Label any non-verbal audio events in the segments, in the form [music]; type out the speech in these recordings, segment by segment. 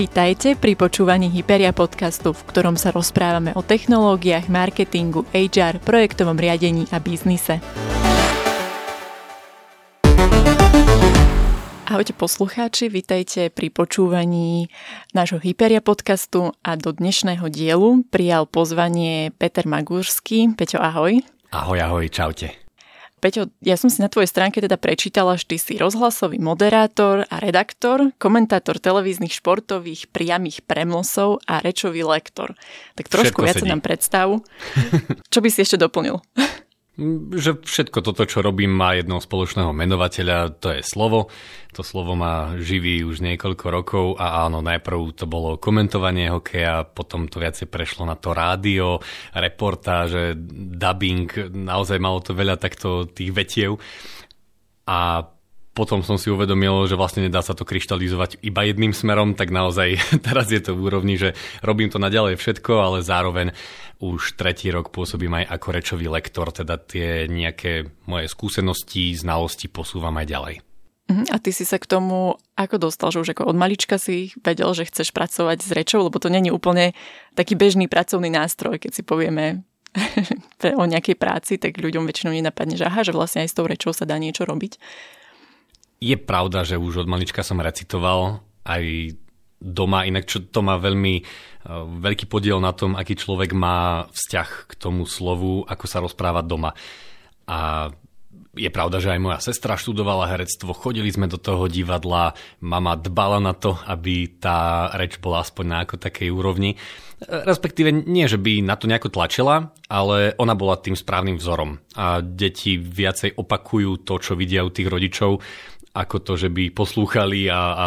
Vítajte pri počúvaní Hyperia podcastu, v ktorom sa rozprávame o technológiách, marketingu, HR, projektovom riadení a biznise. Ahojte poslucháči, vítajte pri počúvaní nášho Hyperia podcastu a do dnešného dielu prijal pozvanie Peter Magurský. Peťo, ahoj. Ahoj, ahoj, čaute. Peťo, ja som si na tvojej stránke teda prečítala, že ty si rozhlasový moderátor a redaktor, komentátor televíznych športových priamých premlosov a rečový lektor. Tak trošku viac nám predstav. [laughs] Čo by si ešte doplnil? Že všetko toto, čo robím, má jednoho spoločného menovateľa, to je slovo. To slovo má živý už niekoľko rokov a áno, najprv to bolo komentovanie hokeja, potom to viacej prešlo na to rádio, reportáže, dubbing, naozaj malo to veľa takto tých vetiev. A potom som si uvedomil, že vlastne nedá sa to kryštalizovať iba jedným smerom, tak naozaj [laughs] teraz je to v úrovni, že robím to naďalej všetko, ale zároveň už tretí rok pôsobím aj ako rečový lektor, teda tie nejaké moje skúsenosti, znalosti posúvam aj ďalej. Mhm, a ty si sa k tomu ako dostal, že už ako od malička si vedel, že chceš pracovať s rečou, lebo to není úplne taký bežný pracovný nástroj, keď si povieme [laughs] o nejakej práci, tak ľuďom väčšinou nenapadne, že aha, že vlastne aj s tou rečou sa dá niečo robiť. Je pravda, že už od malička som recitoval aj doma, inak čo to má veľmi uh, veľký podiel na tom, aký človek má vzťah k tomu slovu, ako sa rozpráva doma. A je pravda, že aj moja sestra študovala herectvo, chodili sme do toho divadla, mama dbala na to, aby tá reč bola aspoň na ako takej úrovni. Respektíve nie, že by na to nejako tlačila, ale ona bola tým správnym vzorom. A deti viacej opakujú to, čo vidia u tých rodičov, ako to, že by poslúchali a, a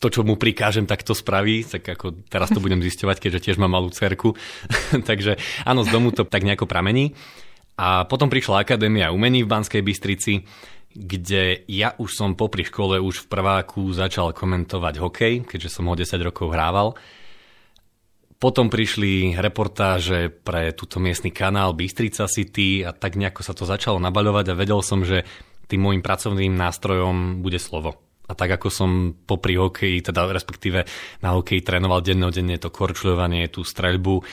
to, čo mu prikážem, tak to spraví, tak ako teraz to budem zisťovať, keďže tiež mám malú cerku. [laughs] Takže áno, z domu to tak nejako pramení. A potom prišla Akadémia umení v Banskej Bystrici, kde ja už som popri škole už v prváku začal komentovať hokej, keďže som ho 10 rokov hrával. Potom prišli reportáže pre túto miestny kanál Bystrica City a tak nejako sa to začalo nabaľovať a vedel som, že tým môjim pracovným nástrojom bude slovo. A tak ako som popri hokeji, teda respektíve na hokeji trénoval dennodenne to korčuľovanie, tú streľbu,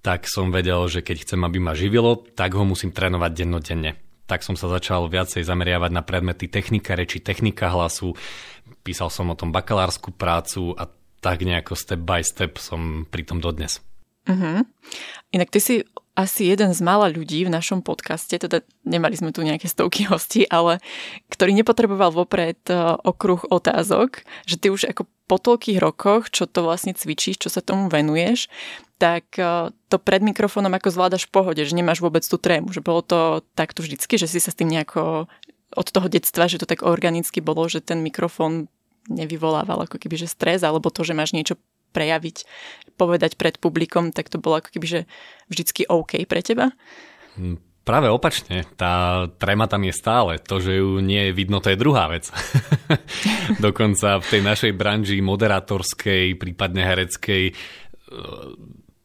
tak som vedel, že keď chcem, aby ma živilo, tak ho musím trénovať dennodenne. Tak som sa začal viacej zameriavať na predmety technika reči, technika hlasu. Písal som o tom bakalárskú prácu a tak nejako step by step som pri tom dodnes. Uh-huh. Inak ty si asi jeden z mála ľudí v našom podcaste, teda nemali sme tu nejaké stovky hostí, ale ktorý nepotreboval vopred e, okruh otázok, že ty už ako po toľkých rokoch, čo to vlastne cvičíš, čo sa tomu venuješ, tak e, to pred mikrofónom ako zvládaš v pohode, že nemáš vôbec tú trému, že bolo to takto vždycky, že si sa s tým nejako od toho detstva, že to tak organicky bolo, že ten mikrofón nevyvolával ako keby že stres, alebo to, že máš niečo prejaviť, povedať pred publikom, tak to bolo ako keby, že vždycky OK pre teba? Hm, práve opačne, tá trema tam je stále. To, že ju nie je vidno, to je druhá vec. [laughs] Dokonca v tej našej branži moderátorskej, prípadne hereckej, e,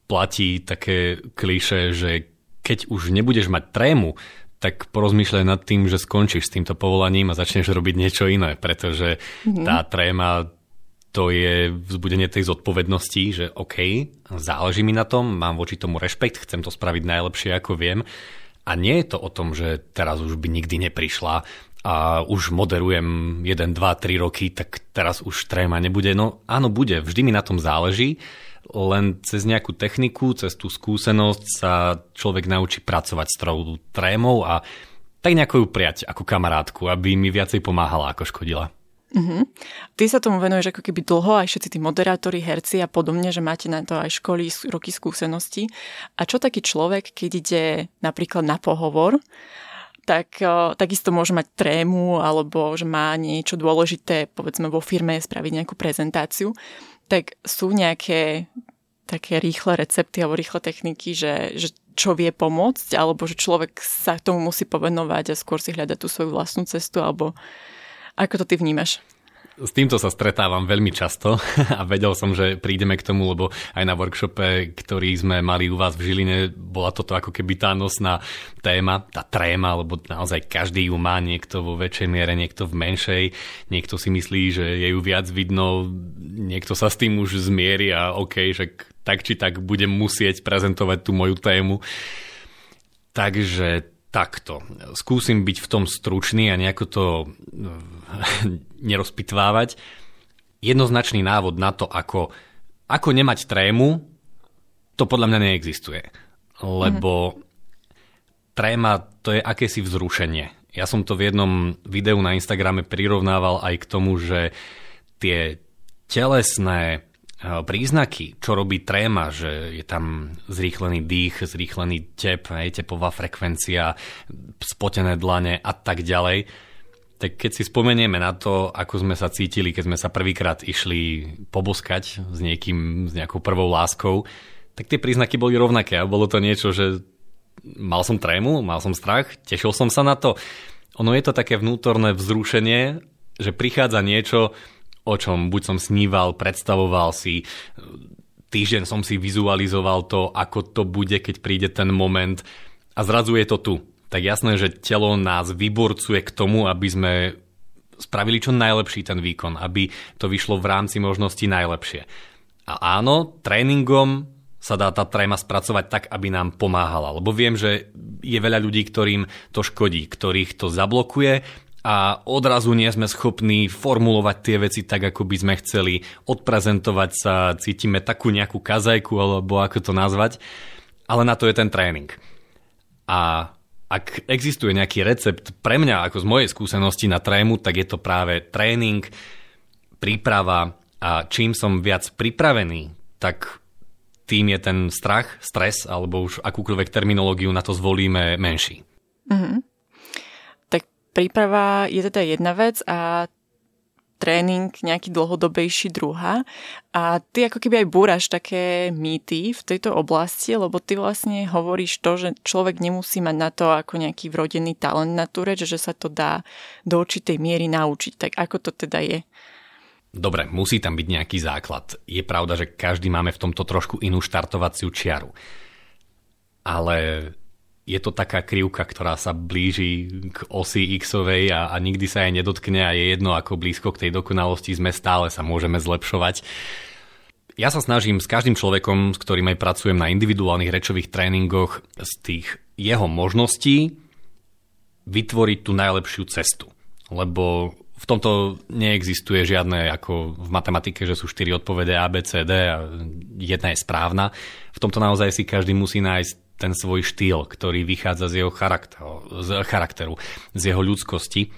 platí také kliše, že keď už nebudeš mať trému, tak porozmýšľaj nad tým, že skončíš s týmto povolaním a začneš robiť niečo iné, pretože mm-hmm. tá tréma to je vzbudenie tej zodpovednosti, že OK, záleží mi na tom, mám voči tomu rešpekt, chcem to spraviť najlepšie ako viem. A nie je to o tom, že teraz už by nikdy neprišla a už moderujem 1, 2, 3 roky, tak teraz už tréma nebude. No áno, bude, vždy mi na tom záleží, len cez nejakú techniku, cez tú skúsenosť sa človek naučí pracovať s tou trémou a tak nejako ju prijať ako kamarátku, aby mi viacej pomáhala ako škodila. Uh-huh. Ty sa tomu venuješ ako keby dlho, aj všetci tí moderátori, herci a podobne, že máte na to aj školy, roky skúsenosti. A čo taký človek, keď ide napríklad na pohovor, tak takisto môže mať trému alebo že má niečo dôležité, povedzme vo firme, spraviť nejakú prezentáciu, tak sú nejaké také rýchle recepty alebo rýchle techniky, že, že čo vie pomôcť, alebo že človek sa tomu musí povenovať a skôr si hľadať tú svoju vlastnú cestu, alebo ako to ty vnímaš? S týmto sa stretávam veľmi často [laughs] a vedel som, že prídeme k tomu, lebo aj na workshope, ktorý sme mali u vás v Žiline, bola toto ako keby tá nosná téma, tá tréma, lebo naozaj každý ju má, niekto vo väčšej miere, niekto v menšej, niekto si myslí, že je ju viac vidno, niekto sa s tým už zmieri a OK, že tak či tak budem musieť prezentovať tú moju tému. Takže takto. Skúsim byť v tom stručný a nejako to eh, [laughs] nerozpitvávať. Jednoznačný návod na to, ako, ako nemať trému, to podľa mňa neexistuje. Lebo mm-hmm. tréma to je akési vzrušenie. Ja som to v jednom videu na Instagrame prirovnával aj k tomu, že tie telesné e, príznaky, čo robí tréma, že je tam zrýchlený dých, zrýchlený tep, aj tepová frekvencia, spotené dlane a tak ďalej, tak keď si spomenieme na to, ako sme sa cítili, keď sme sa prvýkrát išli poboskať s niekým, s nejakou prvou láskou, tak tie príznaky boli rovnaké a bolo to niečo, že mal som trému, mal som strach, tešil som sa na to. Ono je to také vnútorné vzrušenie, že prichádza niečo, o čom buď som sníval, predstavoval si, týždeň som si vizualizoval to, ako to bude, keď príde ten moment a zrazu je to tu. Tak jasné, že telo nás vyborcuje k tomu, aby sme spravili čo najlepší ten výkon, aby to vyšlo v rámci možností najlepšie. A áno, tréningom sa dá tá tréma spracovať tak, aby nám pomáhala. Lebo viem, že je veľa ľudí, ktorým to škodí, ktorých to zablokuje a odrazu nie sme schopní formulovať tie veci tak, ako by sme chceli, odprezentovať sa, cítime takú nejakú kazajku, alebo ako to nazvať, ale na to je ten tréning. A ak existuje nejaký recept pre mňa, ako z mojej skúsenosti na trému, tak je to práve tréning, príprava a čím som viac pripravený, tak tým je ten strach, stres alebo už akúkoľvek terminológiu na to zvolíme menší. Mm-hmm. Príprava je teda jedna vec a tréning nejaký dlhodobejší druhá. A ty ako keby aj búraš také mýty v tejto oblasti, lebo ty vlastne hovoríš to, že človek nemusí mať na to ako nejaký vrodený talent na tú reč, že sa to dá do určitej miery naučiť. Tak ako to teda je? Dobre, musí tam byť nejaký základ. Je pravda, že každý máme v tomto trošku inú štartovaciu čiaru. Ale je to taká krivka, ktorá sa blíži k osi X-ovej a, a nikdy sa jej nedotkne a je jedno, ako blízko k tej dokonalosti sme stále sa môžeme zlepšovať. Ja sa snažím s každým človekom, s ktorým aj pracujem na individuálnych rečových tréningoch, z tých jeho možností vytvoriť tú najlepšiu cestu. Lebo v tomto neexistuje žiadne ako v matematike, že sú štyri odpovede A, B, C, D a jedna je správna. V tomto naozaj si každý musí nájsť ten svoj štýl, ktorý vychádza z jeho charakteru, z, charakteru, z jeho ľudskosti.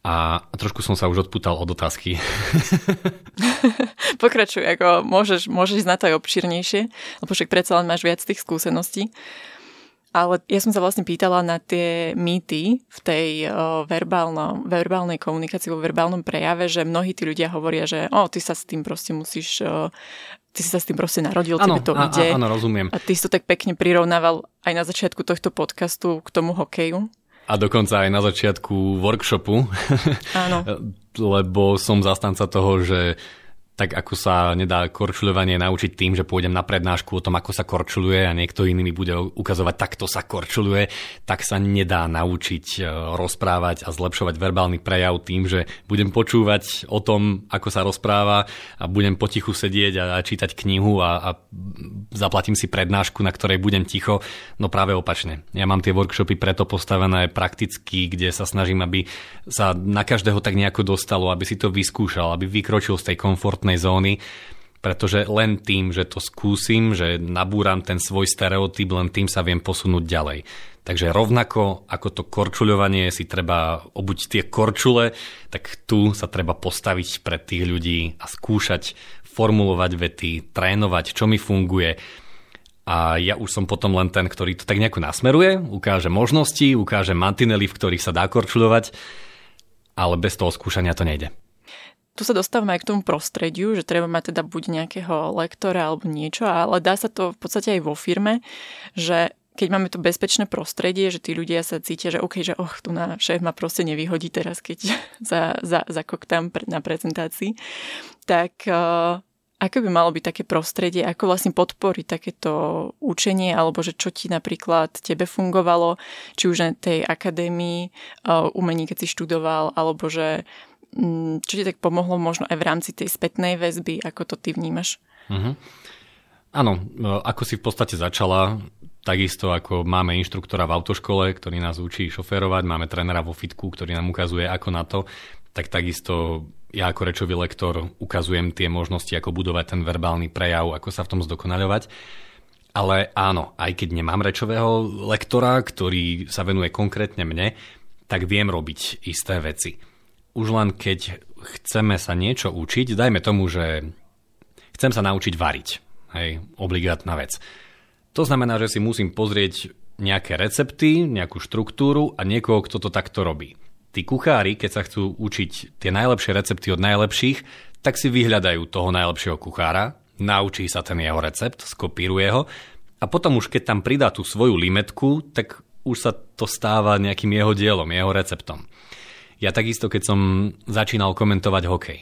A trošku som sa už odputal od otázky. [laughs] Pokračuj, ako môžeš, môžeš na to aj obširnejšie, lebo však predsa len máš viac tých skúseností. Ale ja som sa vlastne pýtala na tie mýty v tej o, verbálno, verbálnej komunikácii, vo verbálnom prejave, že mnohí tí ľudia hovoria, že o, ty sa s tým proste musíš, o, ty si sa s tým proste narodil, ano, tebe to a, ide. Áno, rozumiem. A ty si to tak pekne prirovnával aj na začiatku tohto podcastu k tomu hokeju. A dokonca aj na začiatku workshopu. Áno. [laughs] Lebo som zastanca toho, že tak ako sa nedá korčuľovanie naučiť tým, že pôjdem na prednášku o tom, ako sa korčuluje a niekto iný mi bude ukazovať, takto sa korčuluje, tak sa nedá naučiť e, rozprávať a zlepšovať verbálny prejav tým, že budem počúvať o tom, ako sa rozpráva a budem potichu sedieť a, čítať knihu a, a zaplatím si prednášku, na ktorej budem ticho. No práve opačne. Ja mám tie workshopy preto postavené prakticky, kde sa snažím, aby sa na každého tak nejako dostalo, aby si to vyskúšal, aby vykročil z tej komfortnej komfortnej zóny, pretože len tým, že to skúsim, že nabúram ten svoj stereotyp, len tým sa viem posunúť ďalej. Takže rovnako ako to korčuľovanie si treba obuť tie korčule, tak tu sa treba postaviť pred tých ľudí a skúšať formulovať vety, trénovať, čo mi funguje. A ja už som potom len ten, ktorý to tak nejako nasmeruje, ukáže možnosti, ukáže mantinely, v ktorých sa dá korčuľovať, ale bez toho skúšania to nejde tu sa dostávame aj k tomu prostrediu, že treba mať teda buď nejakého lektora alebo niečo, ale dá sa to v podstate aj vo firme, že keď máme to bezpečné prostredie, že tí ľudia sa cítia, že OK, že och, tu na šéf ma proste nevyhodí teraz, keď [laughs] za, za, koktám na prezentácii, tak uh, ako by malo byť také prostredie, ako vlastne podporiť takéto učenie, alebo že čo ti napríklad tebe fungovalo, či už na tej akadémii uh, umení, keď si študoval, alebo že čo ti tak pomohlo možno aj v rámci tej spätnej väzby, ako to ty vnímaš? Uh-huh. Áno, ako si v podstate začala, takisto ako máme inštruktora v autoškole, ktorý nás učí šoférovať, máme trénera vo fitku, ktorý nám ukazuje ako na to, tak takisto ja ako rečový lektor ukazujem tie možnosti, ako budovať ten verbálny prejav, ako sa v tom zdokonaľovať. Ale áno, aj keď nemám rečového lektora, ktorý sa venuje konkrétne mne, tak viem robiť isté veci. Už len keď chceme sa niečo učiť, dajme tomu, že chcem sa naučiť variť. Hej, obligátna vec. To znamená, že si musím pozrieť nejaké recepty, nejakú štruktúru a niekoho, kto to takto robí tí kuchári, keď sa chcú učiť tie najlepšie recepty od najlepších, tak si vyhľadajú toho najlepšieho kuchára, naučí sa ten jeho recept, skopíruje ho a potom už keď tam pridá tú svoju limetku, tak už sa to stáva nejakým jeho dielom, jeho receptom. Ja takisto, keď som začínal komentovať hokej,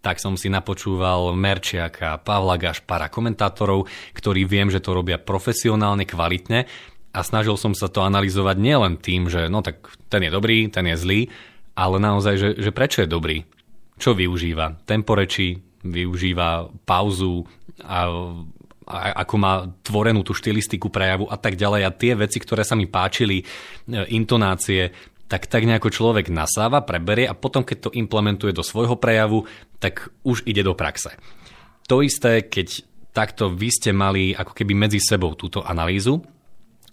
tak som si napočúval Merčiaka, Pavla Gašpara, komentátorov, ktorí viem, že to robia profesionálne, kvalitne a snažil som sa to analyzovať nielen tým, že no tak ten je dobrý, ten je zlý, ale naozaj, že, že prečo je dobrý. Čo využíva? Temporeči, využíva pauzu a, a ako má tvorenú tú štilistiku prejavu a tak ďalej. A tie veci, ktoré sa mi páčili, e, intonácie, tak tak nejako človek nasáva, preberie a potom, keď to implementuje do svojho prejavu, tak už ide do praxe. To isté, keď takto vy ste mali ako keby medzi sebou túto analýzu,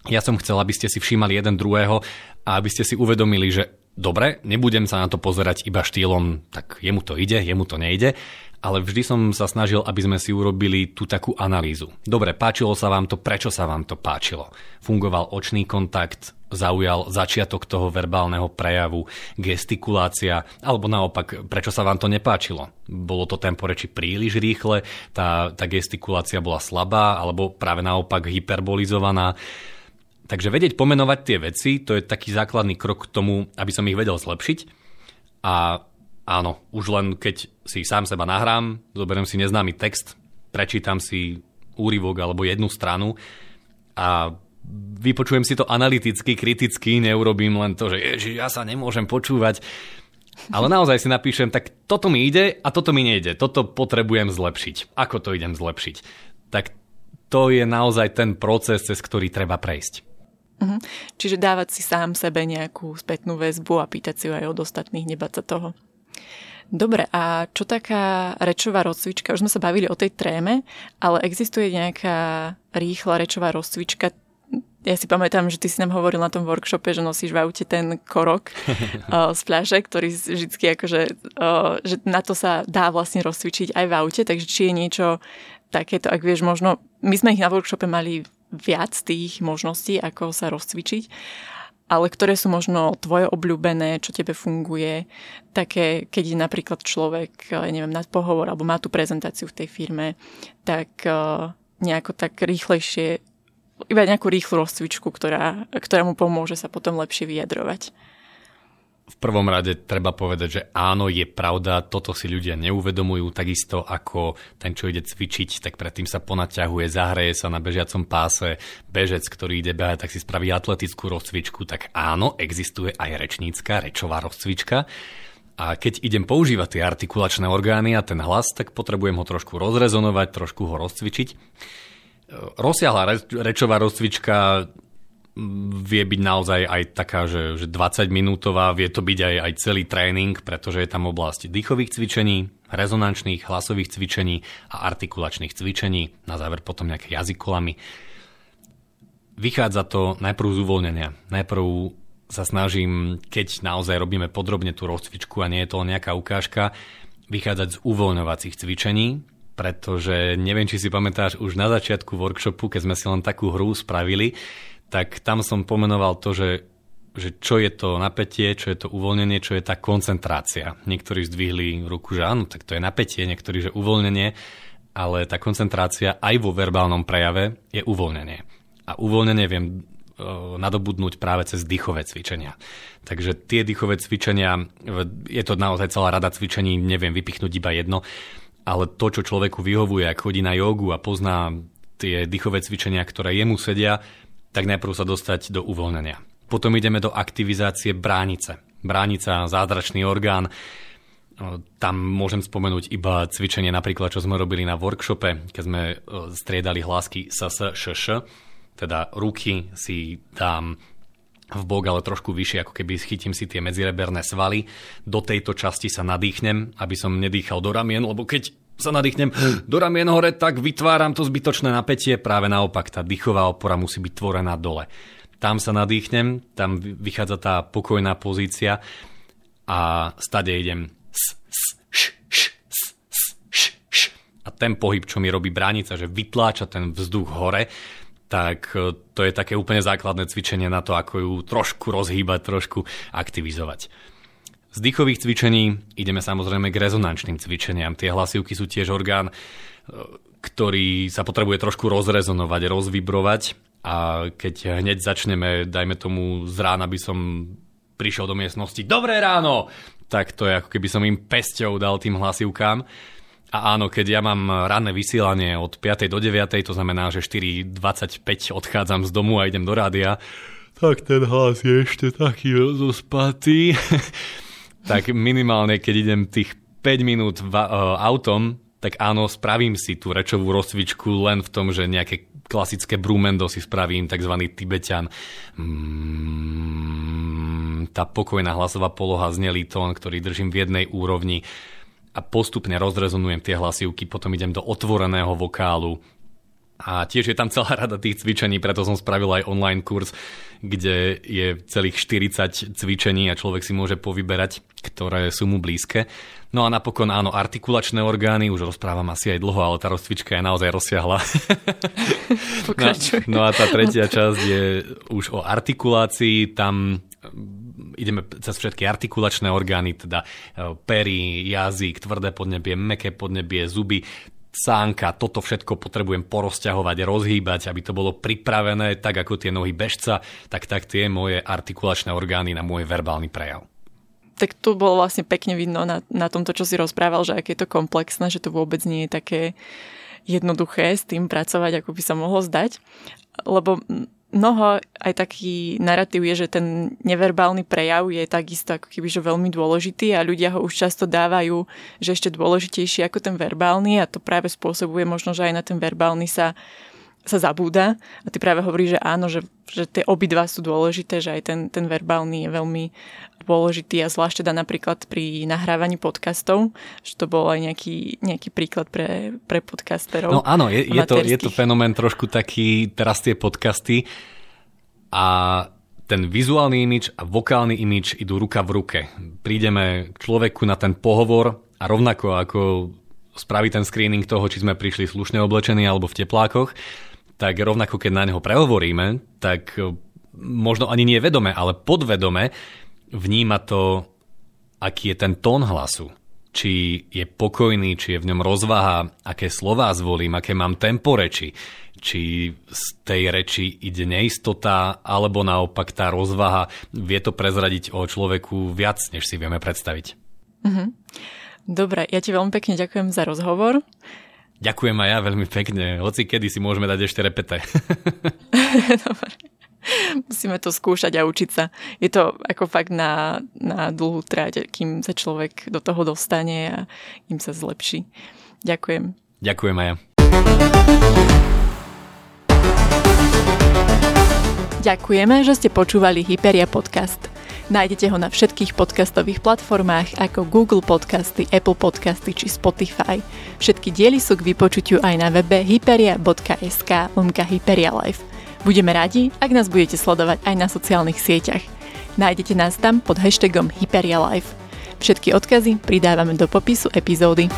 ja som chcel, aby ste si všímali jeden druhého a aby ste si uvedomili, že dobre, nebudem sa na to pozerať iba štýlom, tak jemu to ide, jemu to nejde, ale vždy som sa snažil, aby sme si urobili tú takú analýzu. Dobre, páčilo sa vám to, prečo sa vám to páčilo? Fungoval očný kontakt, zaujal začiatok toho verbálneho prejavu, gestikulácia, alebo naopak, prečo sa vám to nepáčilo? Bolo to tempo reči príliš rýchle, tá, tá gestikulácia bola slabá, alebo práve naopak hyperbolizovaná. Takže vedieť pomenovať tie veci, to je taký základný krok k tomu, aby som ich vedel zlepšiť. A áno, už len keď si sám seba nahrám, zoberiem si neznámy text, prečítam si úryvok alebo jednu stranu a vypočujem si to analyticky, kriticky, neurobím len to, že ježi, ja sa nemôžem počúvať. Ale naozaj si napíšem, tak toto mi ide a toto mi nejde. Toto potrebujem zlepšiť. Ako to idem zlepšiť? Tak to je naozaj ten proces, cez ktorý treba prejsť. Uh-huh. Čiže dávať si sám sebe nejakú spätnú väzbu a pýtať si ju aj od ostatných, nebať sa toho. Dobre, a čo taká rečová rozcvička? Už sme sa bavili o tej tréme, ale existuje nejaká rýchla rečová rozcvička? Ja si pamätám, že ty si nám hovoril na tom workshope, že nosíš v aute ten korok [laughs] z pľaže, ktorý vždy akože, že na to sa dá vlastne rozcvičiť aj v aute, takže či je niečo takéto, ak vieš, možno, my sme ich na workshope mali viac tých možností, ako sa rozcvičiť, ale ktoré sú možno tvoje obľúbené, čo tebe funguje, také, keď je napríklad človek, ja neviem, na pohovor alebo má tú prezentáciu v tej firme, tak nejako tak rýchlejšie, iba nejakú rýchlu rozcvičku, ktorá, ktorá mu pomôže sa potom lepšie vyjadrovať v prvom rade treba povedať, že áno, je pravda, toto si ľudia neuvedomujú, takisto ako ten, čo ide cvičiť, tak predtým sa ponaťahuje, zahraje sa na bežiacom páse, bežec, ktorý ide behať, tak si spraví atletickú rozcvičku, tak áno, existuje aj rečnícka, rečová rozcvička. A keď idem používať tie artikulačné orgány a ten hlas, tak potrebujem ho trošku rozrezonovať, trošku ho rozcvičiť. Rozsiahla rečová rozcvička vie byť naozaj aj taká, že, že 20 minútová, vie to byť aj, aj celý tréning, pretože je tam oblasť dýchových cvičení, rezonančných, hlasových cvičení a artikulačných cvičení, na záver potom nejaké jazykolami. Vychádza to najprv z uvoľnenia. Najprv sa snažím, keď naozaj robíme podrobne tú rozcvičku a nie je to len nejaká ukážka, vychádzať z uvoľňovacích cvičení, pretože neviem, či si pamätáš už na začiatku workshopu, keď sme si len takú hru spravili, tak tam som pomenoval to, že, že čo je to napätie, čo je to uvoľnenie, čo je tá koncentrácia. Niektorí zdvihli ruku, že áno, tak to je napätie, niektorí, že uvoľnenie, ale tá koncentrácia aj vo verbálnom prejave je uvoľnenie. A uvoľnenie viem e, nadobudnúť práve cez dýchové cvičenia. Takže tie dýchové cvičenia, je to naozaj celá rada cvičení, neviem vypichnúť iba jedno, ale to, čo človeku vyhovuje, ak chodí na jogu a pozná tie dýchové cvičenia, ktoré jemu sedia, tak najprv sa dostať do uvoľnenia. Potom ideme do aktivizácie bránice. Bránica, zázračný orgán. Tam môžem spomenúť iba cvičenie napríklad, čo sme robili na workshope, keď sme striedali hlásky ss, šš, teda ruky si dám v bok, ale trošku vyššie, ako keby chytím si tie medzireberné svaly. Do tejto časti sa nadýchnem, aby som nedýchal do ramien, lebo keď sa nadýchnem do ramien hore, tak vytváram to zbytočné napätie. Práve naopak, tá dýchová opora musí byť tvorená dole. Tam sa nadýchnem, tam vychádza tá pokojná pozícia a stade idem a ten pohyb, čo mi robí bránica, že vytláča ten vzduch hore, tak e, to je také úplne základné cvičenie na to, ako ju trošku rozhýbať, trošku aktivizovať. Z dýchových cvičení ideme samozrejme k rezonančným cvičeniam. Tie hlasivky sú tiež orgán, e, ktorý sa potrebuje trošku rozrezonovať, rozvibrovať a keď hneď začneme, dajme tomu z rána by som prišiel do miestnosti Dobré ráno! tak to je ako keby som im pesťou dal tým hlasivkám. A áno, keď ja mám ranné vysielanie od 5. do 9. to znamená, že 4.25 odchádzam z domu a idem do rádia, tak ten hlas je ešte taký rozospatý. [laughs] tak minimálne, keď idem tých 5 minút v, uh, autom, tak áno, spravím si tú rečovú rozcvičku len v tom, že nejaké klasické brumendo si spravím, tzv. tibetan. Mm, tá pokojná hlasová poloha, znelý tón, ktorý držím v jednej úrovni a postupne rozrezonujem tie hlasivky, potom idem do otvoreného vokálu, a tiež je tam celá rada tých cvičení, preto som spravil aj online kurz, kde je celých 40 cvičení a človek si môže povyberať, ktoré sú mu blízke. No a napokon áno, artikulačné orgány, už rozprávam asi aj dlho, ale tá rozcvička je naozaj rozsiahla. [laughs] no, no a tá tretia časť je už o artikulácii, tam ideme cez všetky artikulačné orgány, teda e, pery, jazyk, tvrdé podnebie, meké podnebie, zuby, sánka, toto všetko potrebujem porozťahovať, rozhýbať, aby to bolo pripravené tak ako tie nohy bežca, tak tak tie moje artikulačné orgány na môj verbálny prejav tak tu bolo vlastne pekne vidno na, na tomto, čo si rozprával, že aké je to komplexné, že to vôbec nie je také jednoduché s tým pracovať, ako by sa mohlo zdať. Lebo mnoho aj taký narratív je, že ten neverbálny prejav je takisto ako keby že veľmi dôležitý a ľudia ho už často dávajú, že ešte dôležitejší ako ten verbálny a to práve spôsobuje možno, že aj na ten verbálny sa sa zabúda a ty práve hovoríš, že áno, že, že tie obidva sú dôležité, že aj ten, ten verbálny je veľmi dôležitý a zvlášť teda napríklad pri nahrávaní podcastov, že to bol aj nejaký, nejaký príklad pre, pre podcasterov. No áno, je, je, to, je to fenomén trošku taký, teraz tie podcasty a ten vizuálny imič a vokálny imič idú ruka v ruke. Prídeme k človeku na ten pohovor a rovnako ako spraví ten screening toho, či sme prišli slušne oblečení alebo v teplákoch, tak rovnako keď na neho prehovoríme, tak možno ani nie vedome, ale podvedome vníma to, aký je ten tón hlasu. Či je pokojný, či je v ňom rozvaha, aké slová zvolím, aké mám tempo reči, či z tej reči ide neistota, alebo naopak tá rozvaha vie to prezradiť o človeku viac, než si vieme predstaviť. Mm-hmm. Dobre, ja ti veľmi pekne ďakujem za rozhovor. Ďakujem aj ja veľmi pekne. Hoci kedy si môžeme dať ešte repete. [laughs] Dobre. Musíme to skúšať a učiť sa. Je to ako fakt na, na dlhú tráť, kým sa človek do toho dostane a kým sa zlepší. Ďakujem. Ďakujem aj ja. Ďakujeme, že ste počúvali Hyperia podcast. Nájdete ho na všetkých podcastových platformách ako Google Podcasty, Apple Podcasty či Spotify. Všetky diely sú k vypočutiu aj na webe hyperia.sk lomka Hyperia Life. Budeme radi, ak nás budete sledovať aj na sociálnych sieťach. Nájdete nás tam pod hashtagom Hyperia Life. Všetky odkazy pridávame do popisu epizódy.